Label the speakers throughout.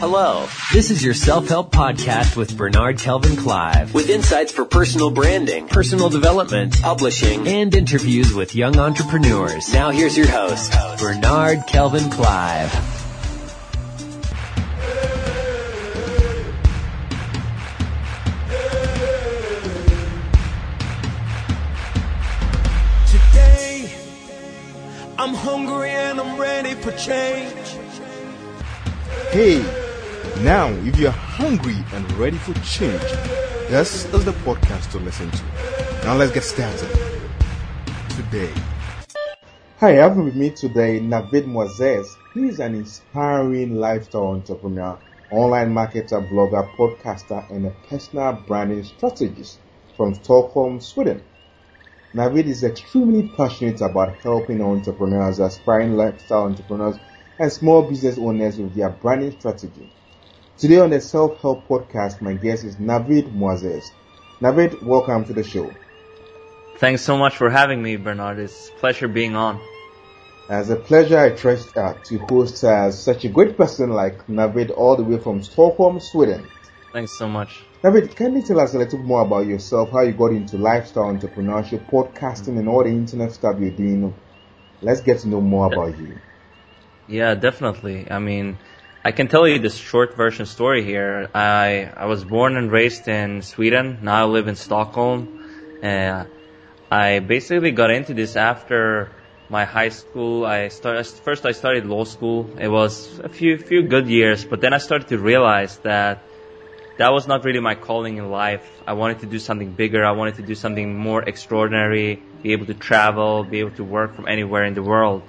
Speaker 1: Hello, this is your self-help podcast with Bernard Kelvin Clive, with insights for personal branding, personal development, publishing, and interviews with young entrepreneurs. Now here's your host, Bernard Kelvin Clive.
Speaker 2: Today, I'm hungry and I'm ready for change.
Speaker 3: Hey, now if you're hungry and ready for change, this is the podcast to listen to. Now let's get started. Today. Hi, I have with me today Navid Moazzez. He is an inspiring lifestyle entrepreneur, online marketer, blogger, podcaster, and a personal branding strategist from Stockholm, Sweden. Navid is extremely passionate about helping entrepreneurs, aspiring lifestyle entrepreneurs, and small business owners with their branding strategy. Today on the Self Help Podcast, my guest is Navid Moazzez. Navid, welcome to the show.
Speaker 4: Thanks so much for having me, Bernard. It's a pleasure being on.
Speaker 3: It's a pleasure I trust uh, to host uh, such a great person like Navid all the way from Stockholm, Sweden.
Speaker 4: Thanks so much.
Speaker 3: Navid, can you tell us a little more about yourself, how you got into lifestyle entrepreneurship, podcasting, and all the internet stuff you're doing? Let's get to know more about you.
Speaker 4: Yeah, definitely. I mean, I can tell you this short version story here. I I was born and raised in Sweden. Now I live in Stockholm. Uh, I basically got into this after my high school. I started first. I started law school. It was a few few good years, but then I started to realize that that was not really my calling in life. I wanted to do something bigger. I wanted to do something more extraordinary. Be able to travel. Be able to work from anywhere in the world.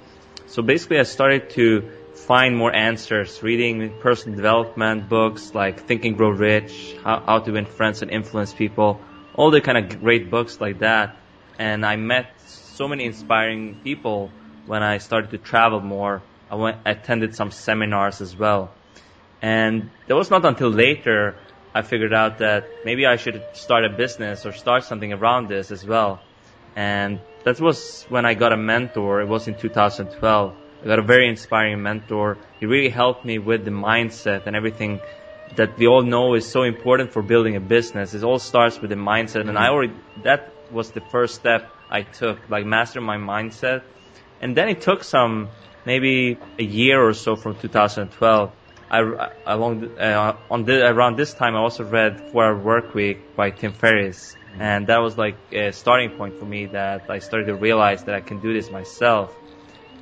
Speaker 4: So basically, I started to find more answers, reading personal development books like Think and Grow Rich, How, How to Win Friends and Influence People, all the kind of great books like that. And I met so many inspiring people when I started to travel more. I went, attended some seminars as well. And that was not until later I figured out that maybe I should start a business or start something around this as well. And that was when I got a mentor. It was in 2012. I got a very inspiring mentor. He really helped me with the mindset and everything that we all know is so important for building a business. It all starts with the mindset. And I already, that was the first step I took, like master my mindset. And then it took some, maybe a year or so from 2012. I, along, uh, on the, around this time, I also read Four Hour Work Week by Tim Ferriss. And that was like a starting point for me that I started to realize that I can do this myself.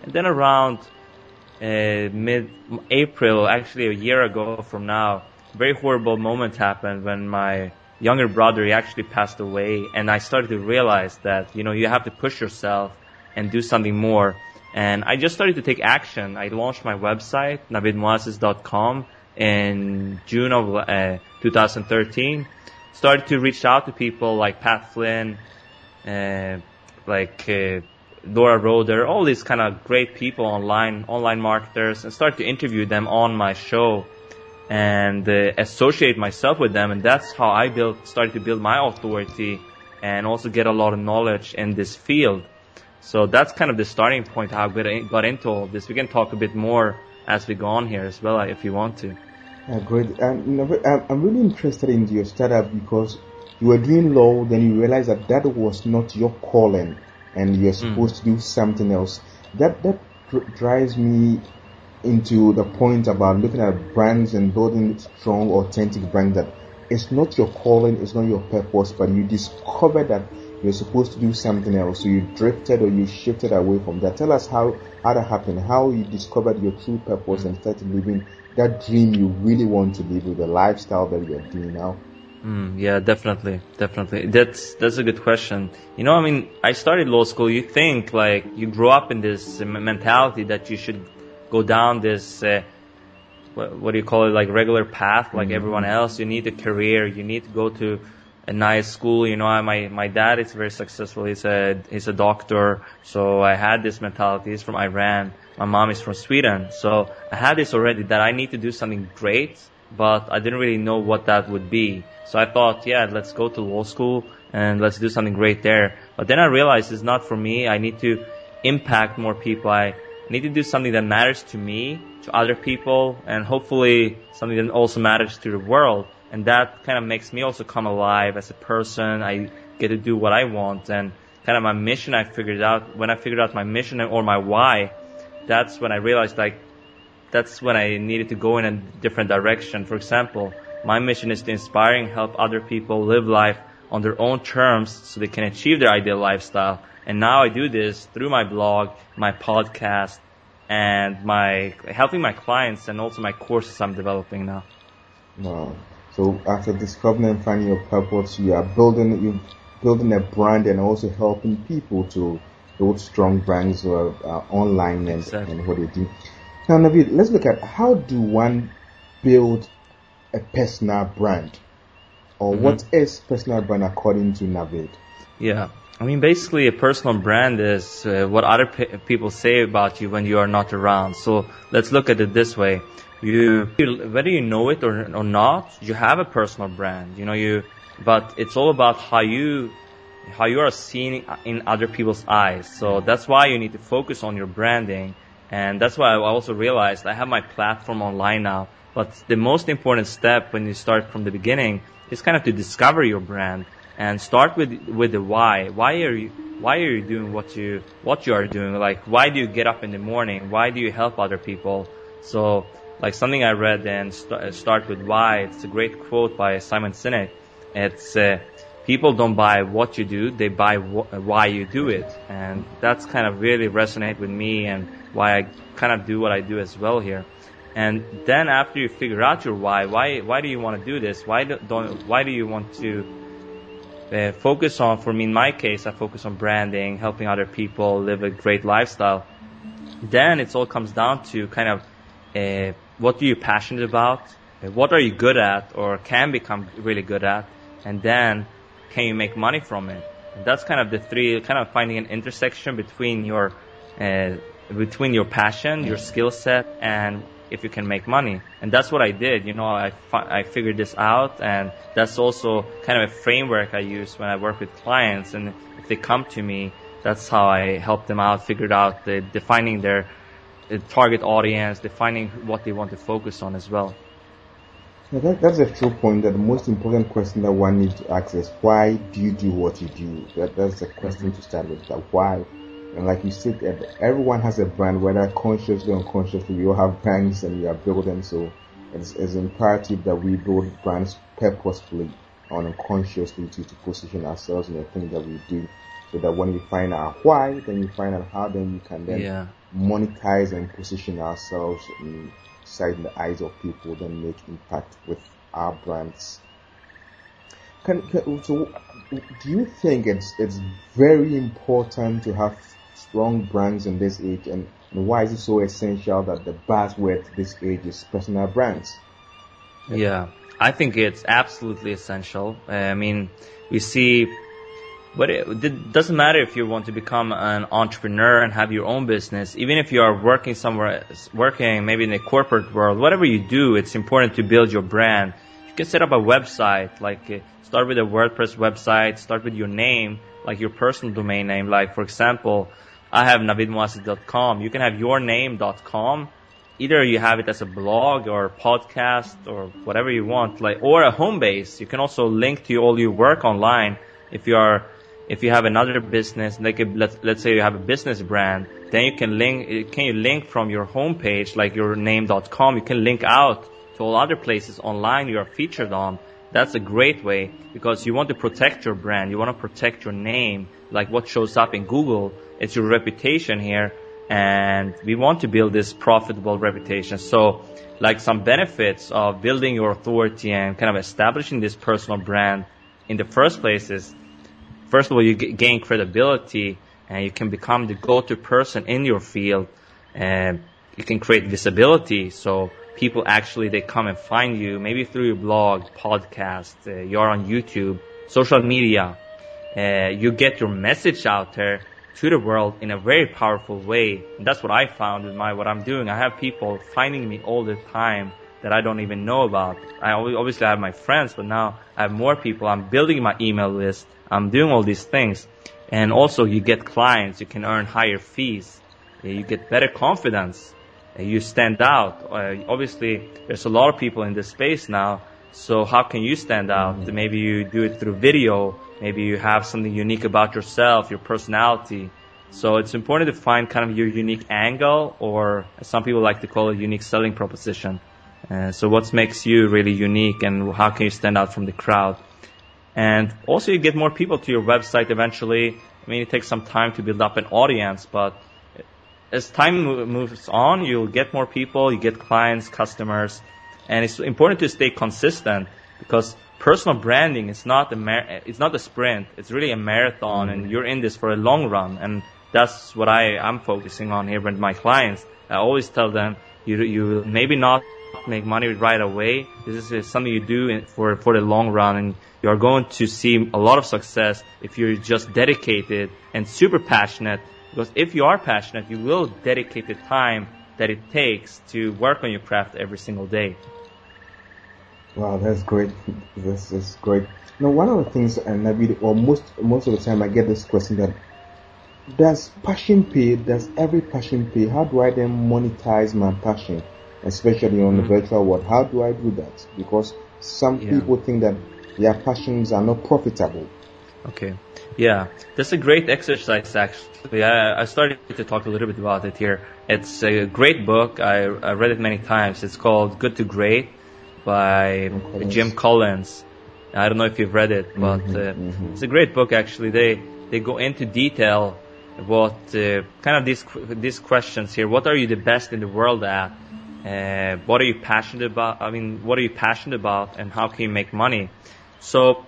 Speaker 4: And then around uh, mid April, actually a year ago from now, very horrible moment happened when my younger brother he actually passed away, and I started to realize that you know you have to push yourself and do something more. And I just started to take action. I launched my website navidmoazzez.com in June of uh, 2013 started to reach out to people like Pat Flynn, uh, like uh, Laura Roeder, all these kind of great people online, online marketers, and start to interview them on my show and uh, associate myself with them. And that's how I built, started to build my authority and also get a lot of knowledge in this field. So that's kind of the starting point how I got into all this. We can talk a bit more as we go on here as well if you want to.
Speaker 3: Uh, great. Um, I'm really interested in your startup because you were doing law, then you realized that that was not your calling, and you're supposed mm. to do something else. That that drives me into the point about looking at brands and building strong, authentic brands. That it's not your calling, it's not your purpose, but you discover that you're supposed to do something else. So you drifted or you shifted away from that. Tell us how how that happened, how you discovered your true purpose and started living that dream you really want to live with the lifestyle that you're doing now?
Speaker 4: Mm, yeah, definitely, definitely. That's that's a good question. You know, I mean, I started law school. You think like you grow up in this mentality that you should go down this uh, what, what, do you call it, like regular path, like mm-hmm. everyone else. You need a career. You need to go to a nice school. You know, my my dad is very successful. He's a he's a doctor. So I had this mentality. He's from Iran. My mom is from Sweden. So I had this already that I need to do something great, but I didn't really know what that would be. So I thought, yeah, let's go to law school and let's do something great there. But then I realized it's not for me. I need to impact more people. I, need to do something that matters to me, to other people, and hopefully something that also matters to the world. And that kind of makes me also come alive as a person. I get to do what I want and kind of my mission I figured out when I figured out my mission or my why, that's when I realized like that's when I needed to go in a different direction. For example, my mission is to inspire and help other people live life on their own terms so they can achieve their ideal lifestyle. And now I do this through my blog, my podcast, and my helping my clients and also my courses I'm developing now.
Speaker 3: Wow. So after discovering and finding your purpose, you are building you building a brand and also helping people to build strong brands or uh, online and, exactly. and what they do. Now, Navid, let's look at how do one build a personal brand, or mm-hmm. what is personal brand according to Navid?
Speaker 4: Yeah, I mean, basically, a personal brand is uh, what other pe- people say about you when you are not around. So let's look at it this way: you, whether you know it or, or not, you have a personal brand. You know, you but it's all about how you how you are seen in other people's eyes. So that's why you need to focus on your branding. And that's why I also realized I have my platform online now. But the most important step when you start from the beginning is kind of to discover your brand and start with with the why. Why are you why are you doing what you what you are doing? Like why do you get up in the morning? Why do you help other people? So like something I read and st- start with why. It's a great quote by Simon Sinek it's uh, people don't buy what you do; they buy wh- why you do it, and that's kind of really resonate with me and why I kind of do what I do as well here. And then after you figure out your why, why why do you want to do this? Why don't why do you want to uh, focus on? For me, in my case, I focus on branding, helping other people live a great lifestyle. Then it all comes down to kind of uh, what are you passionate about? What are you good at or can become really good at? and then can you make money from it? And that's kind of the three, kind of finding an intersection between your, uh, between your passion, your skill set, and if you can make money. And that's what I did. You know, I, fi- I figured this out, and that's also kind of a framework I use when I work with clients. And if they come to me, that's how I help them out, figured out the defining their the target audience, defining what they want to focus on as well.
Speaker 3: Yeah, that, that's a true point. That the most important question that one needs to ask is why do you do what you do? That, that's the question to start with. That why? And like you said, everyone has a brand, whether consciously or unconsciously. We all have brands and we are building. So it's, it's imperative that we build brands purposefully and unconsciously to, to position ourselves in the things that we do. So that when you find out why, then you find out how, then you can then yeah. monetize and position ourselves in sight in the eyes of people, then make impact with our brands. Can, can, so, do you think it's it's very important to have strong brands in this age, and, why is it so essential that the buzzword this age is personal brands?
Speaker 4: Yeah, I think it's absolutely essential. Uh, I mean, we see but it, doesn't matter if you want to become an entrepreneur and have your own business. Even if you are working somewhere, working maybe in the corporate world, whatever you do, it's important to build your brand. You can set up a website, like uh, start with a WordPress website, start with your name, like your personal domain name. Like for example, I have navidmoazzez.com. You can have yourname.com. Either you have it as a blog or podcast or whatever you want, like, or a home base. You can also link to all your work online if you are if you have another business, like let's let's say you have a business brand, then you can link can you link from your homepage like your name.com, you can link out to all other places online you are featured on. That's a great way because you want to protect your brand, you want to protect your name, like what shows up in Google, it's your reputation here and we want to build this profitable reputation. So like some benefits of building your authority and kind of establishing this personal brand in the first place is first of all, you gain credibility and you can become the go-to person in your field and you can create visibility. So people actually, they come and find you maybe through your blog, podcast, uh, you're on YouTube, social media. Uh, you get your message out there to the world in a very powerful way. And that's what I found with my, what I'm doing. I have people finding me all the time that I don't even know about. I obviously have my friends, but now I have more people. I'm building my email list I'm doing all these things. And also you get clients, you can earn higher fees. you get better confidence, you stand out. Uh, obviously, there's a lot of people in this space now. So how can you stand out? Mm-hmm. Maybe you do it through video. Maybe you have something unique about yourself, your personality. So it's important to find kind of your unique angle, or some people like to call it unique selling proposition. Uh, so what makes you really unique, and how can you stand out from the crowd? And also, you get more people to your website eventually. I mean, it takes some time to build up an audience, but as time moves on, you'll get more people, you get clients, customers, and it's important to stay consistent because personal branding is not a mar- it's not a sprint. It's really a marathon, and mm-hmm. you're in this for a long run. And that's what I am focusing on here with my clients. I always tell them, you you maybe not make money right away. This is something you do for for the long run, and you are going to see a lot of success if you're just dedicated and super passionate. Because if you are passionate, you will dedicate the time that it takes to work on your craft every single day.
Speaker 3: Wow, that's great. This is great. Now, one of the things, and maybe, or most most of the time, I get this question that does passion pay? Does every passion pay? How do I then monetize my passion, especially on mm-hmm. the virtual world? How do I do that? Because some yeah. people think that their passions are not profitable.
Speaker 4: Okay. Yeah, that's a great exercise actually. I, I started to talk a little bit about it here. It's a great book. I, I read it many times. It's called Good to Great by Collins. Jim Collins. I don't know if you've read it, but mm-hmm, uh, mm-hmm. it's a great book actually. They they go into detail what uh, kind of these these questions here. What are you the best in the world at? Uh, what are you passionate about? I mean, what are you passionate about, and how can you make money? So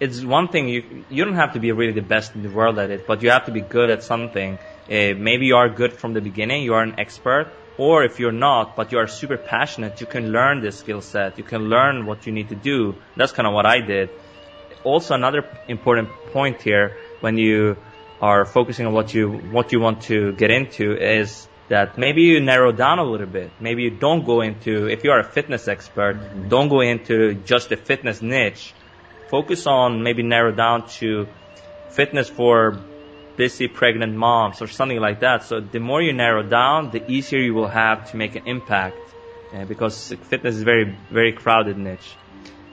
Speaker 4: it's one thing you you don't have to be really the best in the world at it, but you have to be good at something. Uh, maybe you are good from the beginning, you are an expert, or if you're not, but you are super passionate, you can learn this skill set. You can learn what you need to do. That's kind of what I did. Also, another important point here when you are focusing on what you what you want to get into is that maybe you narrow down a little bit. Maybe you don't go into, if you are a fitness expert, mm-hmm. don't go into just a fitness niche. Focus on maybe narrow down to fitness for busy pregnant moms or something like that. So the more you narrow down, the easier you will have to make an impact uh, because fitness is very, very crowded niche.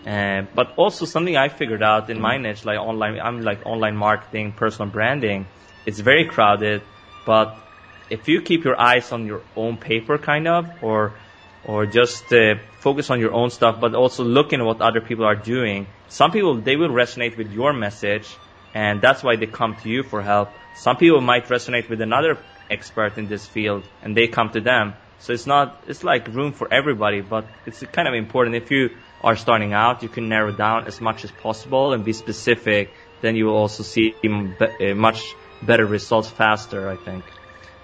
Speaker 4: Uh, but also something I figured out in my niche, like online, I'm like online marketing, personal branding. It's very crowded, but if you keep your eyes on your own paper, kind of, or or just uh, focus on your own stuff, but also looking at what other people are doing. Some people they will resonate with your message, and that's why they come to you for help. Some people might resonate with another expert in this field, and they come to them. So it's not it's like room for everybody, but it's kind of important. If you are starting out, you can narrow down as much as possible and be specific. Then you will also see uh, much better results faster, I think.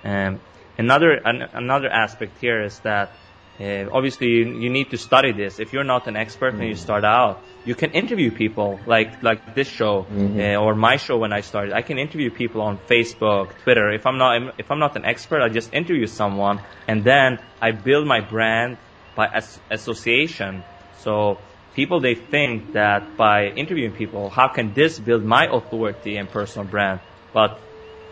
Speaker 4: Um, another an, another aspect here is that uh, obviously you, you, need to study this. If you're not an expert mm-hmm. when you start out, you can interview people like like this show mm-hmm. uh, or my show when I started. I can interview people on Facebook, Twitter. If I'm not if I'm not an expert, I just interview someone and then I build my brand by as- association. So people they think that by interviewing people, how can this build my authority and personal brand? But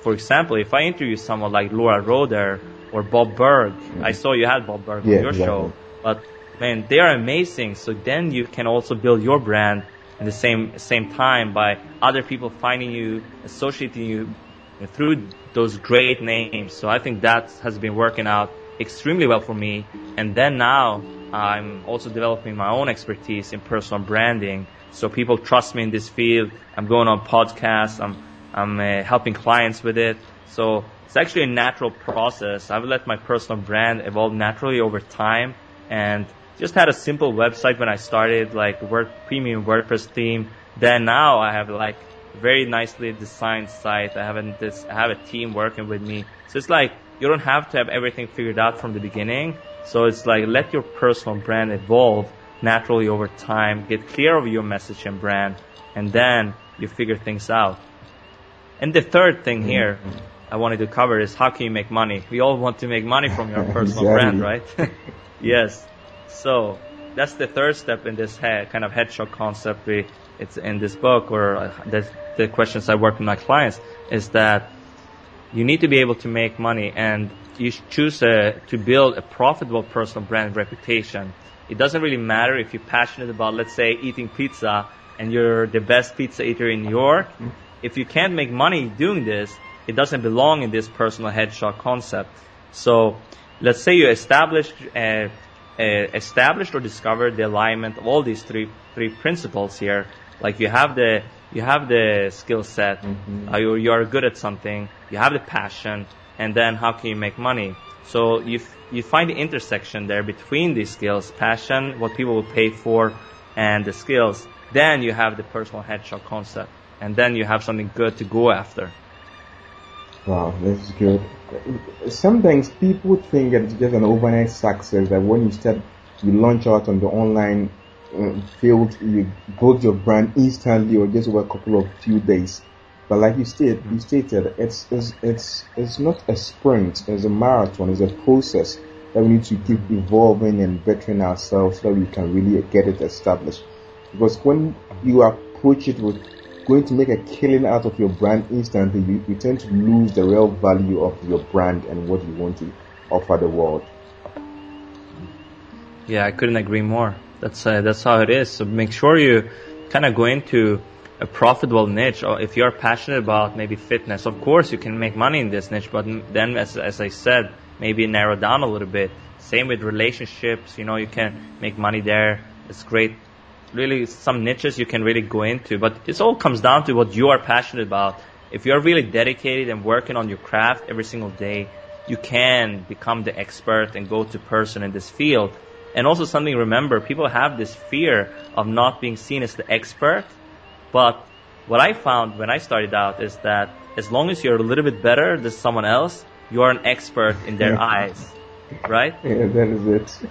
Speaker 4: for example, if I interview someone like Laura Roeder or Bob Burg, mm-hmm. I saw you had Bob Burg yeah, on your exactly. show, but man, they are amazing. So then you can also build your brand in the same same time by other people finding you, associating you through those great names. So I think that has been working out extremely well for me. And then now I'm also developing my own expertise in personal branding. So people trust me in this field. I'm going on podcasts. I'm I'm uh, helping clients with it. So it's actually a natural process. I've let my personal brand evolve naturally over time and just had a simple website when I started, like Word Premium WordPress theme. Then now I have like very nicely designed site. I have this, I have a team working with me. So it's like you don't have to have everything figured out from the beginning. So it's like let your personal brand evolve naturally over time. Get clear of your message and brand, and then you figure things out. And the third thing mm-hmm. here I wanted to cover is how can you make money? We all want to make money from your personal brand, right? yes. So that's the third step in this head, kind of hedgehog concept. We, it's in this book or uh, the, the questions I work with my clients is that you need to be able to make money and you choose a, to build a profitable personal brand reputation. It doesn't really matter if you're passionate about, let's say, eating pizza and you're the best pizza eater in New York. If you can't make money doing this, it doesn't belong in this personal hedgehog concept. So let's say you established, uh, uh, established or discovered the alignment of all these three, three principles here. Like you have the, you have the skill set, mm-hmm. uh, you, you are good at something, you have the passion, and then how can you make money? So you, f- you find the intersection there between these skills, passion, what people will pay for, and the skills. Then you have the personal hedgehog concept. And then you have something good to go after.
Speaker 3: Wow, this is good. Sometimes people think that it's just an overnight success that when you start, you launch out on the online uh, field, you build your brand instantly or just over a couple of few days. But like you stated, you stated, it's, it's, it's, it's not a sprint, it's a marathon, it's a process that we need to keep evolving and bettering ourselves so that we can really get it established. Because when you approach it with going to make a killing out of your brand instantly, you, you tend to lose the real value of your brand and what you want to offer the world.
Speaker 4: Yeah, I couldn't agree more. That's uh, that's how it is. So make sure you kind of go into a profitable niche, or if you're passionate about maybe fitness, of course you can make money in this niche. But then, as as I said, maybe narrow down a little bit. Same with relationships. You know, you can make money there. It's great really some niches you can really go into, but it all comes down to what you are passionate about. If you're really dedicated and working on your craft every single day, you can become the expert and go to person in this field. And also something remember, people have this fear of not being seen as the expert. But what I found when I started out is that as long as you're a little bit better than someone else, you are an expert in their eyes. Right?
Speaker 3: Yeah, that is it.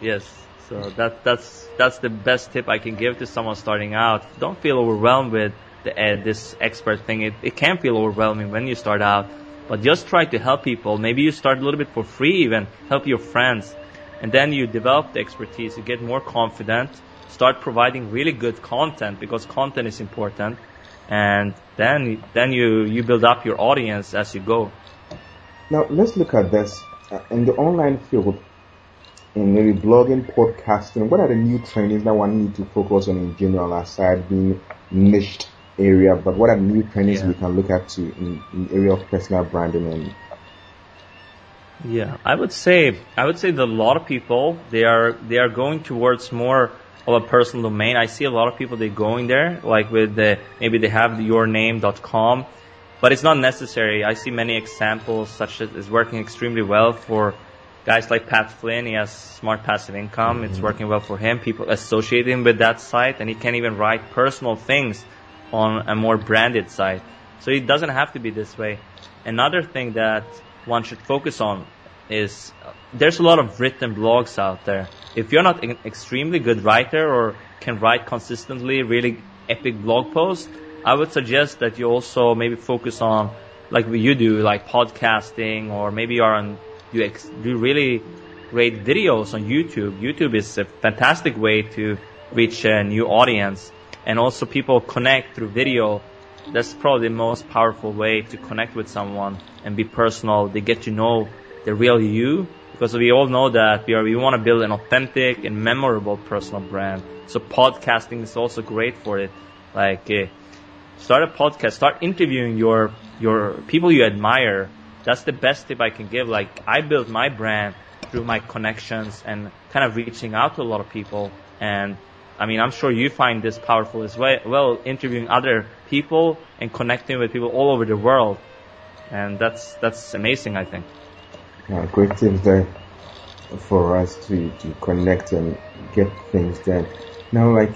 Speaker 4: Yes. So that that's that's the best tip I can give to someone starting out. Don't feel overwhelmed with the, uh, this expert thing. It it can feel overwhelming when you start out, but just try to help people. Maybe you start a little bit for free, even help your friends, and then you develop the expertise. You get more confident. Start providing really good content because content is important, and then then you you build up your audience as you go.
Speaker 3: Now let's look at this uh, in the online field in maybe blogging, podcasting? What are the new trainings that one need to focus on in general aside being niched area? But what are new trainings yeah. we can look at to in, in area of personal branding and
Speaker 4: yeah, I would say I would say that a lot of people they are they are going towards more of a personal domain. I see a lot of people they going there like with the maybe they have the yourname.com, but it's not necessary. I see many examples such as is working extremely well for guys like Pat Flynn, he has smart passive income. Mm-hmm. It's working well for him. People associate him with that site, and he can even write personal things on a more branded site. So it doesn't have to be this way. Another thing that one should focus on is there's a lot of written blogs out there. If you're not an extremely good writer or can write consistently really epic blog posts, I would suggest that you also maybe focus on like what you do, like podcasting, or maybe you're on do, ex- do really great videos on YouTube. YouTube is a fantastic way to reach a new audience and also people connect through video. That's probably the most powerful way to connect with someone and be personal. They get to know the real you because we all know that we are, we want to build an authentic and memorable personal brand. So podcasting is also great for it. Like, uh, start a podcast, start interviewing your, your people you admire that's the best tip I can give. Like I built my brand through my connections and kind of reaching out to a lot of people. And I mean, I'm sure you find this powerful as well, interviewing other people and connecting with people all over the world. And that's, that's amazing, I think.
Speaker 3: Yeah, great tips there for us to, to connect and get things done. Now, like,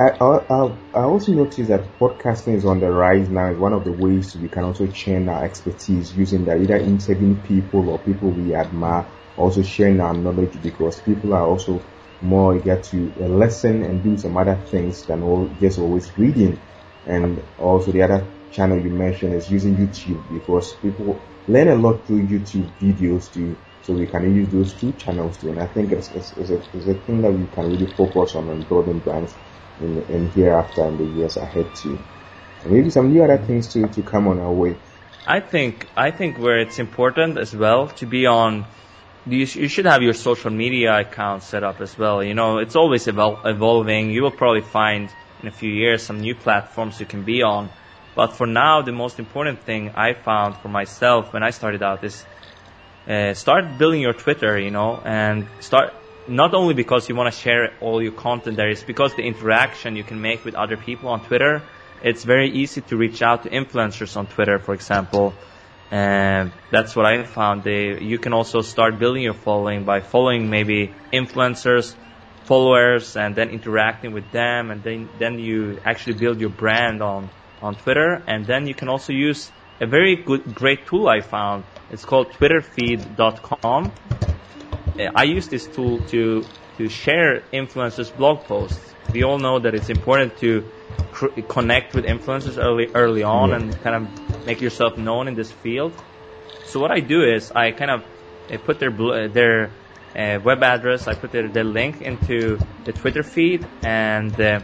Speaker 3: I, I, I also noticed that podcasting is on the rise now. It's one of the ways we can also share our expertise using that, either interviewing people or people we admire, also sharing our knowledge because people are also more eager to listen and do some other things than all, just always reading. And also the other channel you mentioned is using YouTube because people learn a lot through YouTube videos too. So we can use those two channels too. And I think it's, it's, it's, a, it's a thing that we can really focus on and building brands in, in hereafter and the years ahead too. And maybe some new other things to, to come on our way.
Speaker 4: I think I think where it's important as well to be on. You, sh- you should have your social media account set up as well. You know, it's always evol- evolving. You will probably find in a few years some new platforms you can be on. But for now, the most important thing I found for myself when I started out is uh, start building your Twitter. You know, and start not only because you want to share all your content there, it's because the interaction you can make with other people on Twitter it's very easy to reach out to influencers on Twitter, for example. And that's what I found. They, you can also start building your following by following maybe influencers, followers, and then interacting with them. And then, then you actually build your brand on, on Twitter. And then you can also use a very good, great tool I found. It's called twitterfeed.com. I use this tool to, to share influencers blog posts. We all know that it's important to cr- connect with influencers early early on yeah. and kind of make yourself known in this field. So what I do is I kind of I put their their uh, web address, I put their, their link into the Twitter feed, and uh,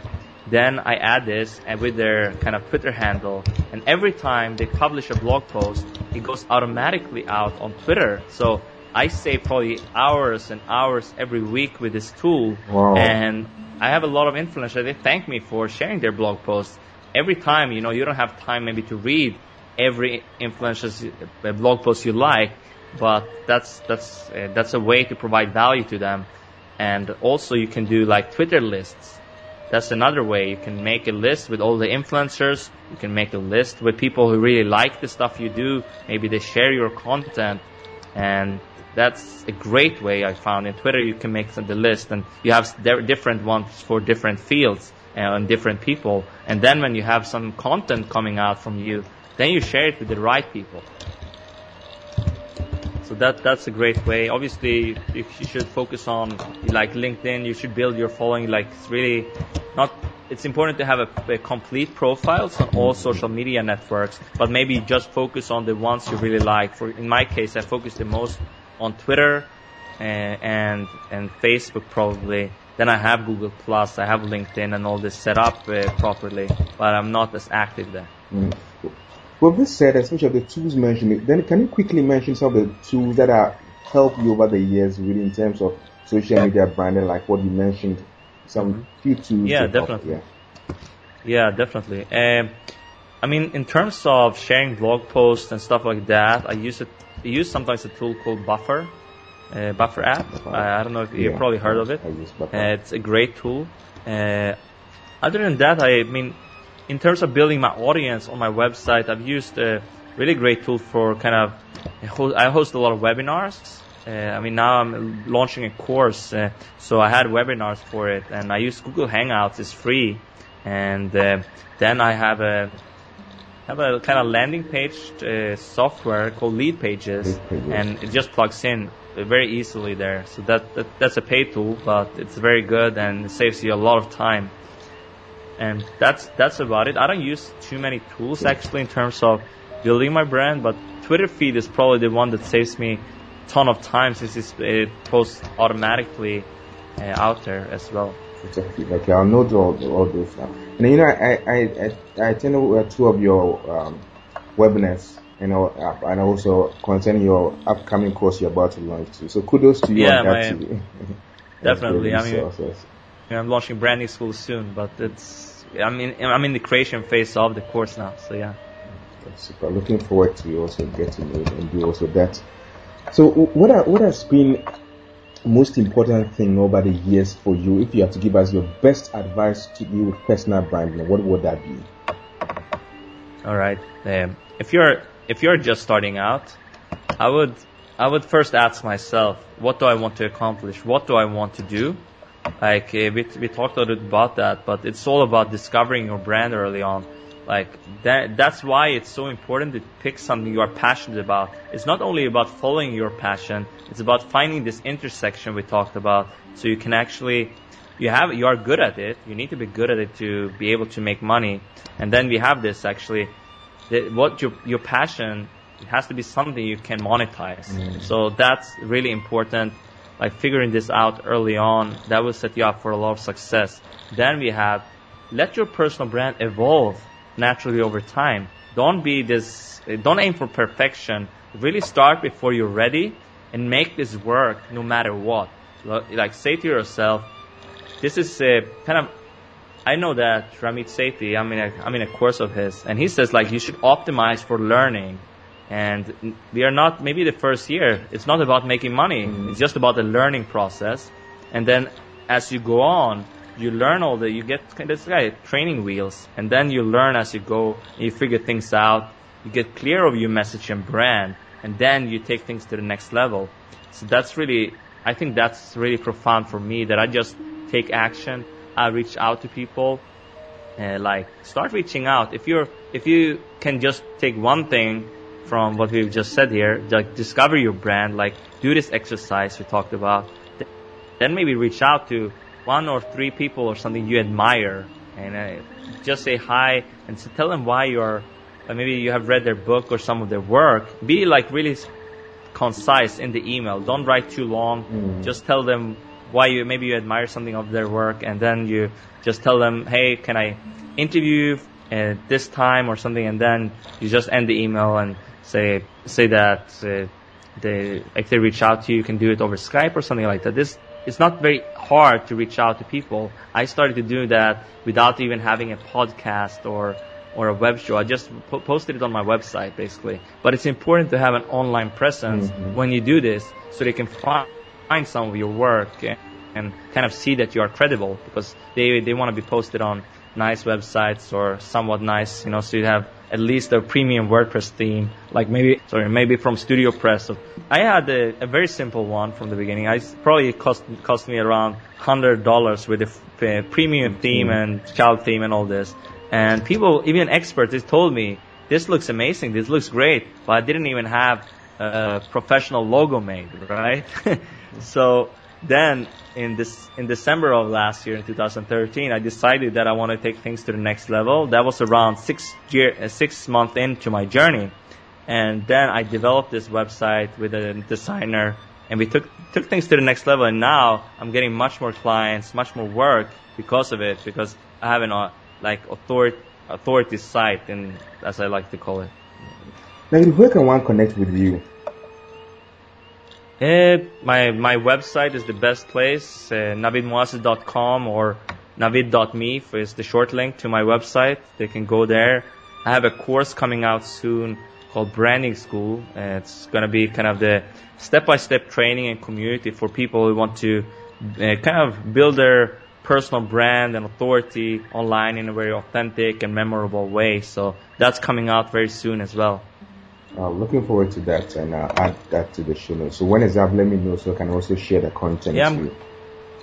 Speaker 4: then I add this and with their kind of Twitter handle. And every time they publish a blog post, it goes automatically out on Twitter. So I save probably hours and hours every week with this tool, wow. and I have a lot of influencers. They thank me for sharing their blog posts. Every time, you know, you don't have time maybe to read every influencer's uh, blog post you like, but that's that's uh, that's a way to provide value to them. And also, you can do like Twitter lists. That's another way. You can make a list with all the influencers. You can make a list with people who really like the stuff you do. Maybe they share your content, and that's a great way I found. In Twitter, you can make the list, and you have different ones for different fields uh, and different people. And then when you have some content coming out from you, then you share it with the right people. So that that's a great way. Obviously, you should focus on like LinkedIn. You should build your following. Like it's really not. It's important to have a, a complete profiles on all social media networks, but maybe just focus on the ones you really like. For in my case, I focus the most on Twitter and, and and Facebook probably. Then I have Google Plus, I have LinkedIn, and all this set up uh, properly, but I'm not as active there. Mm.
Speaker 3: Well, this said, especially the tools mentioned, then can you quickly mention some of the tools that have helped you over the years, really, in terms of social media branding, like what you mentioned, some mm-hmm. few tools.
Speaker 4: Yeah, definitely. Help, yeah. yeah, definitely. Um, I mean, in terms of sharing blog posts and stuff like that, I use it I use sometimes a tool called Buffer, uh, Buffer app. Buffer. I, I, don't know if you've probably heard of it. Uh, it's a great tool. Uh, other than that, I mean, in terms of building my audience on my website, I've used a really great tool for kind of. I host a lot of webinars. Uh, I mean, now I'm launching a course, uh, so I had webinars for it, and I use Google Hangouts. It's free, and uh, then I have a have a kind of landing page uh, software called Lead Pages, Lead Pages, and it just plugs in very easily there. So that, that that's a paid tool, but it's very good and it saves you a lot of time. And that's that's about it. I don't use too many tools actually in terms of building my brand, but Twitter feed is probably the one that saves me a ton of time since it posts automatically uh, out there as well.
Speaker 3: Exactly. Like I'll note all, all those now. And you know, I I I, I attended two of your um, webinars, you know, and also concerning your upcoming course you're about to launch too. So kudos to you
Speaker 4: yeah, on that too. Definitely. I mean, yeah, I'm launching brand new school soon, but it's I'm in I'm in the creation phase of the course now. So yeah.
Speaker 3: That's super. Looking forward to also getting it and do also that. So what are, what has been most important thing over the years for you, if you have to give us your best advice to you with personal branding, what would that be?
Speaker 4: All right. Um, if you're if you're just starting out, I would I would first ask myself, what do I want to accomplish? What do I want to do? Like uh, we we talked a little about that, but it's all about discovering your brand early on. Like that, that's why it's so important to pick something you are passionate about. It's not only about following your passion, it's about finding this intersection we talked about so you can actually you have you are good at it. You need to be good at it to be able to make money. And then we have this actually that what your your passion it has to be something you can monetize. Mm. So that's really important. Like figuring this out early on, that will set you up for a lot of success. Then we have let your personal brand evolve naturally over time. don't be this, don't aim for perfection. Really start before you're ready and make this work no matter what. Like say to yourself, this is a kind of I know that Ramit Sethi, I'm in a I'm in a course of his, and he says like you should optimize for learning, and we are not maybe the first year. It's not about making money. Mm-hmm. It's just about the learning process, and then as you go on, you learn all the you get of like training wheels, and then you learn as you go. You figure things out. You get clear of your message and brand, and then you take things to the next level. So that's really I think that's really profound for me that I just take action. I reach out to people. Uh, like start reaching out. If you're if you can just take one thing from what we've just said here, like discover your brand, like do this exercise we talked about, then maybe reach out to one or three people or something you admire and uh, just say hi and so tell them why you're uh, maybe you have read their book or some of their work. Be like really concise in the email. Don't write too long. Mm. Just tell them why you maybe you admire something of their work, and then you just tell them, hey, can I interview at this time or something, and then you just end the email and say say that uh, they if they reach out to you, you can do it over Skype or something like that. This it's not very hard to reach out to people. I started to do that without even having a podcast or or a web show. I just po- posted it on my website basically. But it's important to have an online presence mm-hmm. when you do this so they can find, find some of your work and, and kind of see that you are credible because they, they want to be posted on nice websites or somewhat nice, you know, so you have at least a premium WordPress theme, like maybe, sorry, maybe from Studio Press. So I had a, a, very simple one from the beginning. I probably cost cost me around hundred dollars with a premium theme mm-hmm. and child theme and all this. And people, even experts, they told me, this looks amazing, this looks great, but I didn't even have a professional logo made, right? so then in this, in December of last year, in 2013, I decided that I want to take things to the next level. That was around six year, uh, six months into my journey. And then I developed this website with a designer and we took, took things to the next level. And now I'm getting much more clients, much more work because of it, because I have an, uh, like authority authority site, and as I like to call it.
Speaker 3: Now, where can one connect with you?
Speaker 4: Uh, my my website is the best place, uh, or navid.me is the short link to my website. They can go there. I have a course coming out soon called Branding School. Uh, it's going to be kind of the step-by-step training and community for people who want to uh, kind of build their personal brand and authority online in a very authentic and memorable way. So that's coming out very soon as well.
Speaker 3: Uh, looking forward to that and uh, add that to the show notes. So when is that? Let me know so I can also share the content.
Speaker 4: Yeah,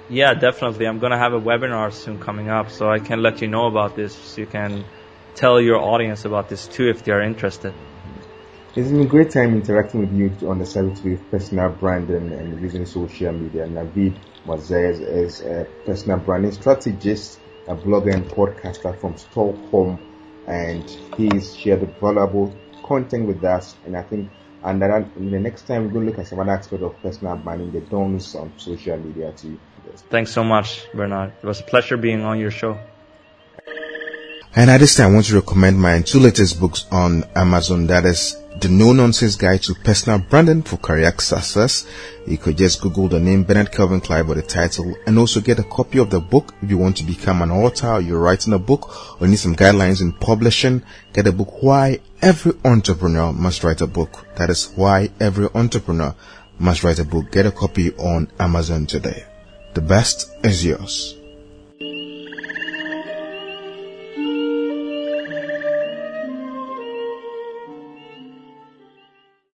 Speaker 4: yeah, definitely. I'm gonna have a webinar soon coming up, so I can let you know about this. So you can tell your audience about this too if they are interested.
Speaker 3: It's been a great time interacting with you on the subject of personal branding and using social media. Navid Moazzez is a personal branding strategist, a blogger and podcaster from Stockholm, and he's shared valuable content with us. And I think, and then the next time to look at some other aspect of personal branding, the dons on social media too.
Speaker 4: Thanks so much, Bernard. It was a pleasure being on your show.
Speaker 3: And at this time, I want to recommend my two latest books on Amazon. That is The No Nonsense Guide to Personal Branding for Career Success. You could just Google the name Bernard Kelvin Clive or the title and also get a copy of the book if you want to become an author or you're writing a book or need some guidelines in publishing. Get a book Why Every Entrepreneur Must Write a Book. That is Why Every Entrepreneur Must Write a Book. Get a copy on Amazon today. The best is yours.